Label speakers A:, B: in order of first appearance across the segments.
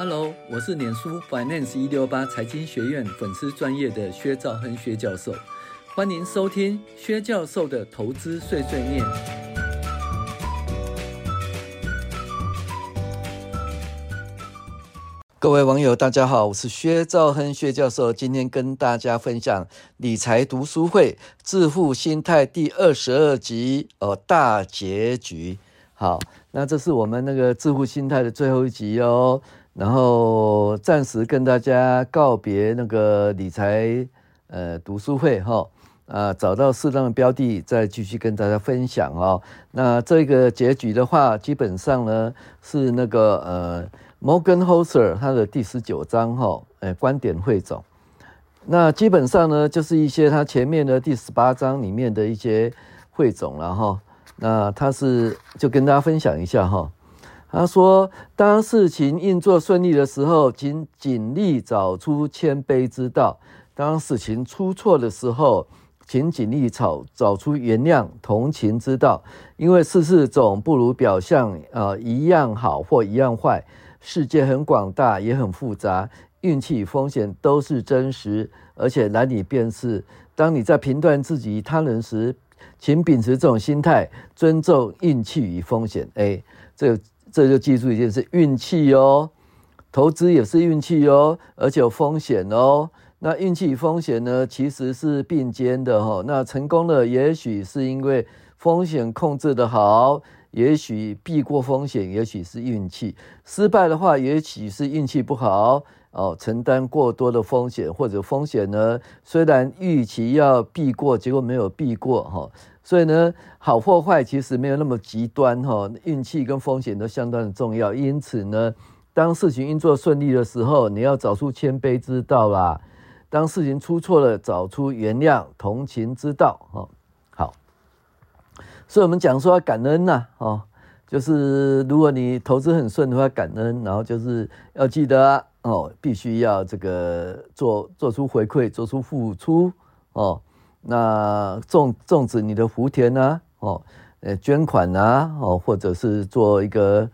A: Hello，我是脸书 Finance 一六八财经学院粉丝专业的薛兆亨薛教授，欢迎收听薛教授的投资碎碎念。各位网友，大家好，我是薛兆亨薛教授，今天跟大家分享理财读书会致富心态第二十二集哦，大结局。好，那这是我们那个致富心态的最后一集哦。然后暂时跟大家告别那个理财呃读书会哈啊，找到适当的标的再继续跟大家分享哦。那这个结局的话，基本上呢是那个呃 Morgan Housel 他的第十九章哈，呃观点汇总。那基本上呢就是一些他前面的第十八章里面的一些汇总了哈。那他是就跟大家分享一下哈。他说：“当事情运作顺利的时候，请尽力找出谦卑之道；当事情出错的时候，请尽力找找出原谅、同情之道。因为事事总不如表象呃一样好或一样坏。世界很广大，也很复杂，运气与风险都是真实，而且难以辨识。当你在评断自己他人时，请秉持这种心态，尊重运气与风险。哎，这。”这就记住一件事：运气哦，投资也是运气哦，而且有风险哦。那运气与风险呢，其实是并肩的哈。那成功的也许是因为风险控制得好，也许避过风险，也许是运气；失败的话，也许是运气不好哦，承担过多的风险，或者风险呢，虽然预期要避过，结果没有避过哈。所以呢，好或坏其实没有那么极端哈，运气跟风险都相当的重要。因此呢，当事情运作顺利的时候，你要找出谦卑之道啦；当事情出错了，找出原谅、同情之道。哈，好。所以我们讲说要感恩呐，哦，就是如果你投资很顺的话，感恩，然后就是要记得哦，必须要这个做做出回馈，做出付出哦。那种种植你的福田啊，哦，呃，捐款啊，哦，或者是做一个，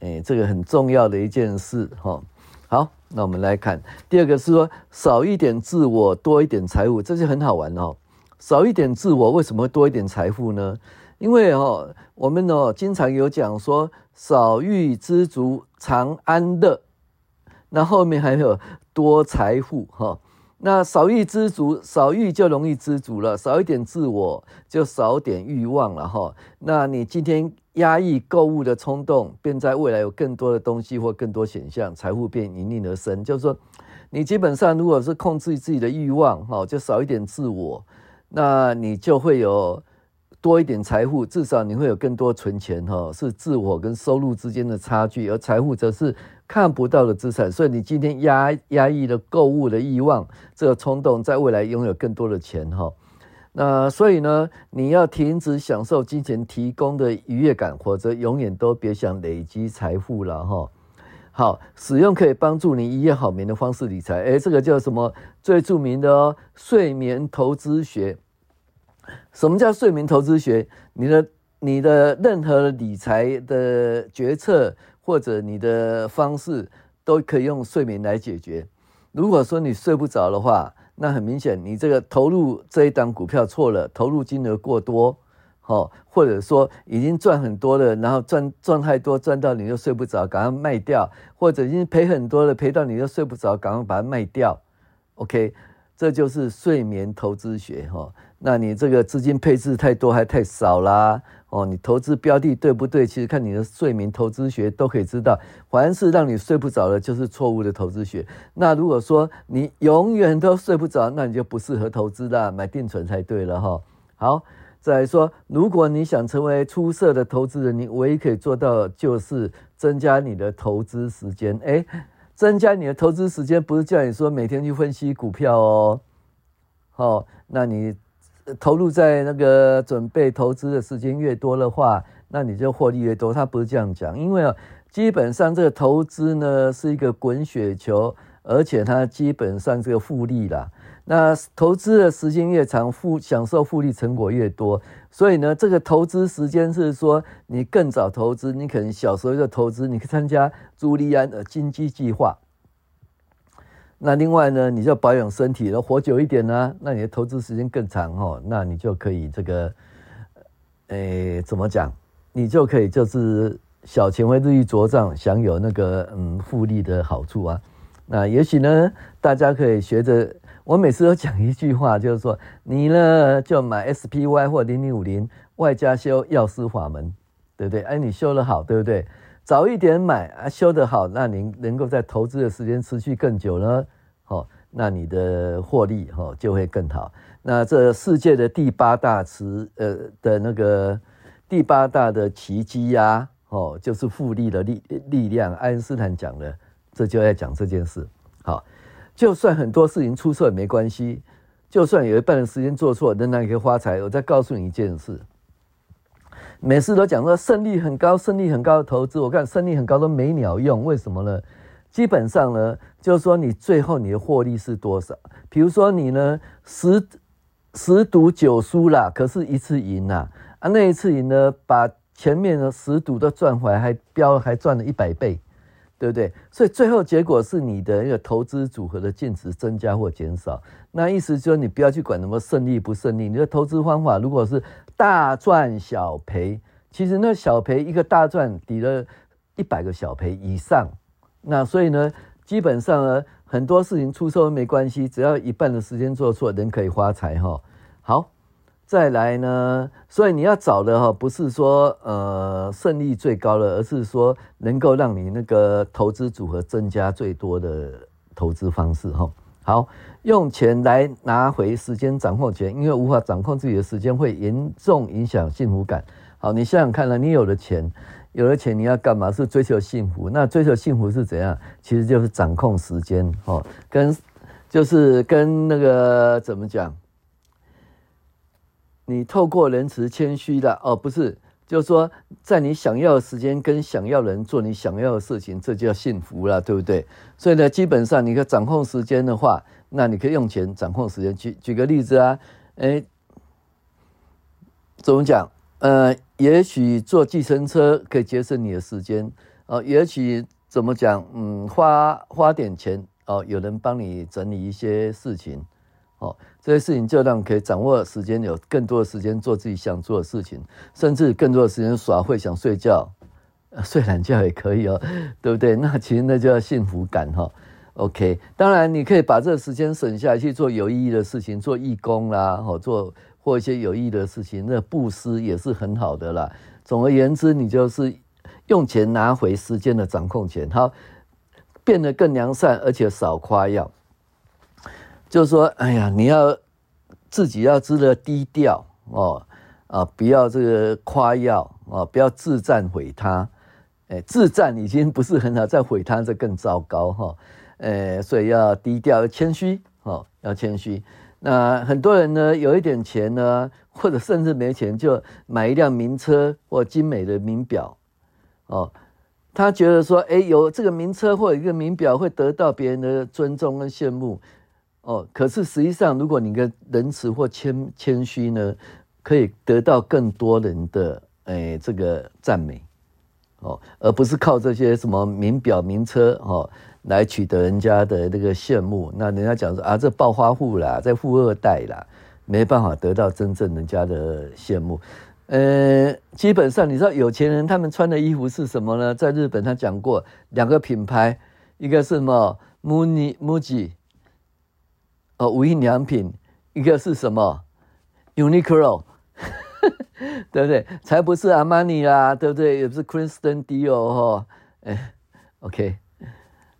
A: 诶，这个很重要的一件事，哈。好，那我们来看第二个是说，少一点自我，多一点财富，这就很好玩哦。少一点自我，为什么会多一点财富呢？因为哦，我们哦经常有讲说，少欲知足常安乐，那后面还有多财富，哈。那少欲知足，少欲就容易知足了。少一点自我，就少点欲望了哈。那你今天压抑购物的冲动，便在未来有更多的东西或更多选项，财富便应运而生。就是说，你基本上如果是控制自己的欲望，哈，就少一点自我，那你就会有多一点财富，至少你会有更多存钱哈。是自我跟收入之间的差距，而财富则是。看不到的资产，所以你今天压压抑了购物的欲望，这个冲动，在未来拥有更多的钱哈。那所以呢，你要停止享受金钱提供的愉悦感，或者永远都别想累积财富了哈。好，使用可以帮助你一夜好眠的方式理财，诶，这个叫什么？最著名的哦，睡眠投资学。什么叫睡眠投资学？你的你的任何理财的决策。或者你的方式都可以用睡眠来解决。如果说你睡不着的话，那很明显你这个投入这一档股票错了，投入金额过多，哦，或者说已经赚很多了，然后赚赚太多，赚到你又睡不着，赶快卖掉；或者已经赔很多了，赔到你又睡不着，赶快把它卖掉。OK，这就是睡眠投资学哈。那你这个资金配置太多还太少啦？哦，你投资标的对不对？其实看你的睡眠投资学都可以知道。凡是让你睡不着的，就是错误的投资学。那如果说你永远都睡不着，那你就不适合投资啦，买定存才对了哈。好，再来说，如果你想成为出色的投资人，你唯一可以做到就是增加你的投资时间。诶，增加你的投资时间不是叫你说每天去分析股票哦。好，那你。投入在那个准备投资的时间越多的话，那你就获利越多。他不是这样讲，因为啊，基本上这个投资呢是一个滚雪球，而且它基本上是个复利啦。那投资的时间越长，复享受复利成果越多。所以呢，这个投资时间是说你更早投资，你可能小时候就投资，你可以参加朱利安的金鸡计划。那另外呢，你就保养身体，了，活久一点呢，那你的投资时间更长哦，那你就可以这个，诶，怎么讲？你就可以就是小钱会日益茁壮，享有那个嗯复利的好处啊。那也许呢，大家可以学着。我每次都讲一句话，就是说你呢就买 SPY 或零零五零，外加修药师法门，对不对？哎，你修得好，对不对？早一点买啊，修得好，那您能够在投资的时间持续更久呢，哦，那你的获利哦就会更好。那这世界的第八大词呃的那个第八大的奇迹呀，哦，就是复利的力力量。爱因斯坦讲的，这就要讲这件事，好。就算很多事情出错也没关系，就算有一半的时间做错，仍然可以发财。我再告诉你一件事，每次都讲说胜率很高、胜率很高的投资，我看胜率很高都没鸟用，为什么呢？基本上呢，就是说你最后你的获利是多少？比如说你呢十十赌九输啦，可是一次赢啦，啊，那一次赢呢，把前面的十赌都赚回来，还标还赚了一百倍。对不对？所以最后结果是你的一个投资组合的净值增加或减少。那意思就是你不要去管什么胜利不胜利。你的投资方法如果是大赚小赔，其实那小赔一个大赚抵了一百个小赔以上。那所以呢，基本上呢，很多事情出错没关系，只要一半的时间做错，人可以发财哈。好。再来呢，所以你要找的哈，不是说呃胜率最高的，而是说能够让你那个投资组合增加最多的投资方式哈。好，用钱来拿回时间，掌控权，因为无法掌控自己的时间，会严重影响幸福感。好，你想想看了，你有了钱，有了钱你要干嘛？是追求幸福。那追求幸福是怎样？其实就是掌控时间哦，跟就是跟那个怎么讲？你透过仁慈谦虚的哦，不是，就是说，在你想要的时间跟想要的人做你想要的事情，这就叫幸福了，对不对？所以呢，基本上你可以掌控时间的话，那你可以用钱掌控时间。举举个例子啊，诶，怎么讲？呃，也许坐计程车可以节省你的时间哦，也许怎么讲？嗯，花花点钱哦，有人帮你整理一些事情。哦，这些事情就让可以掌握时间，有更多的时间做自己想做的事情，甚至更多的时间耍会想睡觉，睡懒觉也可以哦，对不对？那其实那叫幸福感哈。OK，当然你可以把这个时间省下来去做有意义的事情，做义工啦，或做或一些有意义的事情，那布施也是很好的啦。总而言之，你就是用钱拿回时间的掌控权，好，变得更良善，而且少夸耀。就是说，哎呀，你要自己要知得低调哦，啊，不要这个夸耀啊，不要自赞毁他，哎，自赞已经不是很好，再毁他这更糟糕哈，哎，所以要低调，谦虚哦，要谦虚。那很多人呢，有一点钱呢，或者甚至没钱，就买一辆名车或精美的名表哦，他觉得说，哎，有这个名车或者一个名表会得到别人的尊重跟羡慕。哦，可是实际上，如果你的仁慈或谦谦虚呢，可以得到更多人的诶这个赞美，哦，而不是靠这些什么名表名车哦来取得人家的那个羡慕。那人家讲说啊，这暴发户啦，这富二代啦，没办法得到真正人家的羡慕。呃，基本上你知道有钱人他们穿的衣服是什么呢？在日本他讲过两个品牌，一个是什么？Muni Muji。哦，无印良品，一个是什么？Uniqlo，对不对？才不是阿玛尼啦，对不对？也不是 Christian Dior 哈，哎，OK，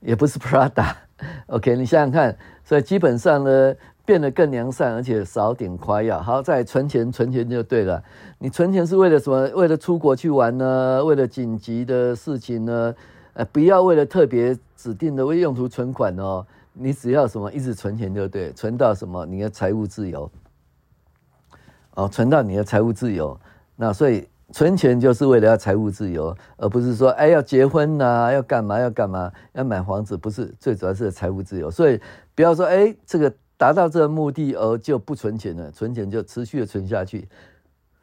A: 也不是 Prada，OK，你想想看，所以基本上呢，变得更良善，而且少点夸耀。好，再存钱，存钱就对了。你存钱是为了什么？为了出国去玩呢？为了紧急的事情呢？呃，不要为了特别指定的为用途存款哦。你只要什么一直存钱就对，存到什么你的财务自由，哦，存到你的财务自由，那所以存钱就是为了要财务自由，而不是说哎要结婚呐、要干嘛要干嘛，要买房子，不是最主要是财务自由。所以不要说哎这个达到这个目的而就不存钱了，存钱就持续的存下去，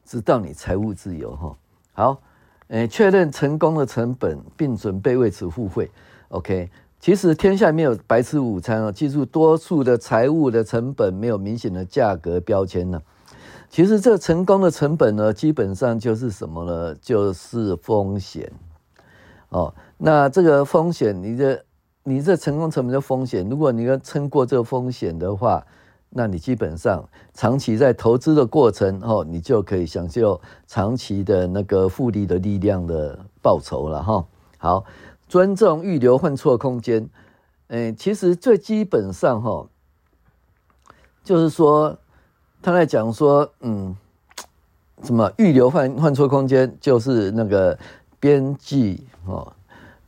A: 直到你财务自由哈。好，诶，确认成功的成本，并准备为此付费。OK，其实天下没有白吃午餐哦，记住多数的财务的成本没有明显的价格标签呢。其实这成功的成本呢，基本上就是什么呢？就是风险哦。那这个风险，你的你这成功成本的风险，如果你要撑过这个风险的话，那你基本上长期在投资的过程哦，你就可以享受长期的那个复利的力量的报酬了哈。好，尊重预留换错空间。诶，其实最基本上哈，就是说。他在讲说，嗯，什么预留换换错空间，就是那个边际哦，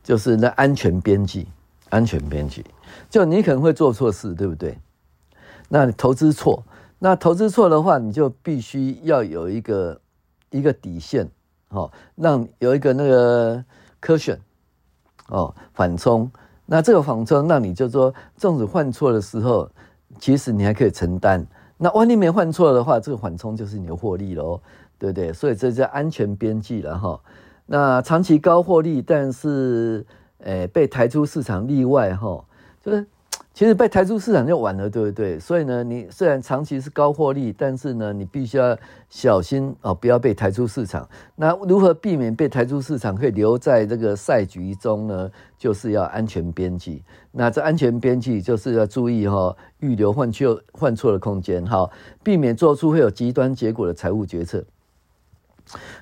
A: 就是那安全边际，安全边际，就你可能会做错事，对不对？那你投资错，那投资错的话，你就必须要有一个一个底线，哦，让有一个那个科学哦，缓冲。那这个缓冲，那你就说，纵使换错的时候，其实你还可以承担。那万一没换错的话，这个缓冲就是你的获利喽，对不对？所以这叫安全边际了哈。那长期高获利，但是诶被抬出市场例外哈，就是。其实被抬出市场就晚了，对不对？所以呢，你虽然长期是高获利，但是呢，你必须要小心哦，不要被抬出市场。那如何避免被抬出市场，可以留在这个赛局中呢？就是要安全边际。那这安全边际就是要注意哈，预留换错换错的空间，哈，避免做出会有极端结果的财务决策。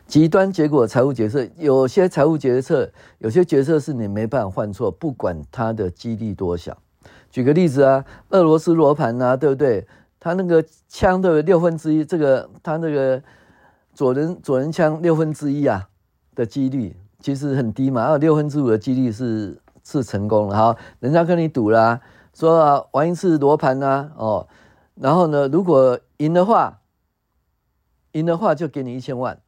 A: 极端结果财务决策，有些财务决策，有些决策是你没办法换错，不管它的几率多小。举个例子啊，俄罗斯罗盘啊，对不对？他那个枪的六分之一，这个他那个左轮左轮枪六分之一啊的几率其实很低嘛，然后六分之五的几率是是成功了哈。人家跟你赌啦、说啊玩一次罗盘啊，哦，然后呢，如果赢的话，赢的话就给你一千万，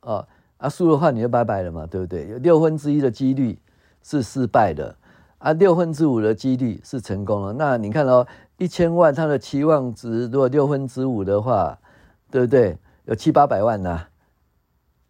A: 哦，啊输的话你就拜拜了嘛，对不对？有六分之一的几率是失败的。啊，六分之五的几率是成功了。那你看哦，一千万它的期望值，如果六分之五的话，对不对？有七八百万呐、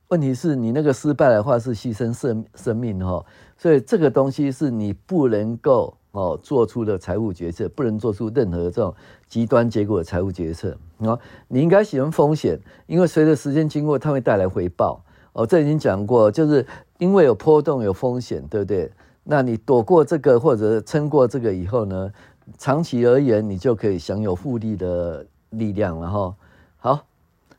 A: 问题是你那个失败的话是牺牲生生命哦，所以这个东西是你不能够哦做出的财务决策，不能做出任何这种极端结果的财务决策哦。你应该喜欢风险，因为随着时间经过，它会带来回报哦。这已经讲过，就是因为有波动有风险，对不对？那你躲过这个或者撑过这个以后呢，长期而言你就可以享有复利的力量了哈。好，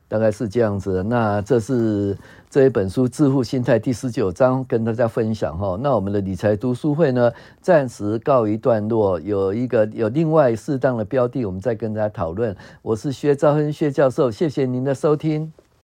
A: 大概是这样子。那这是这一本书《致富心态》第十九章跟大家分享哈。那我们的理财读书会呢，暂时告一段落，有一个有另外适当的标的，我们再跟大家讨论。我是薛兆亨薛教授，谢谢您的收听。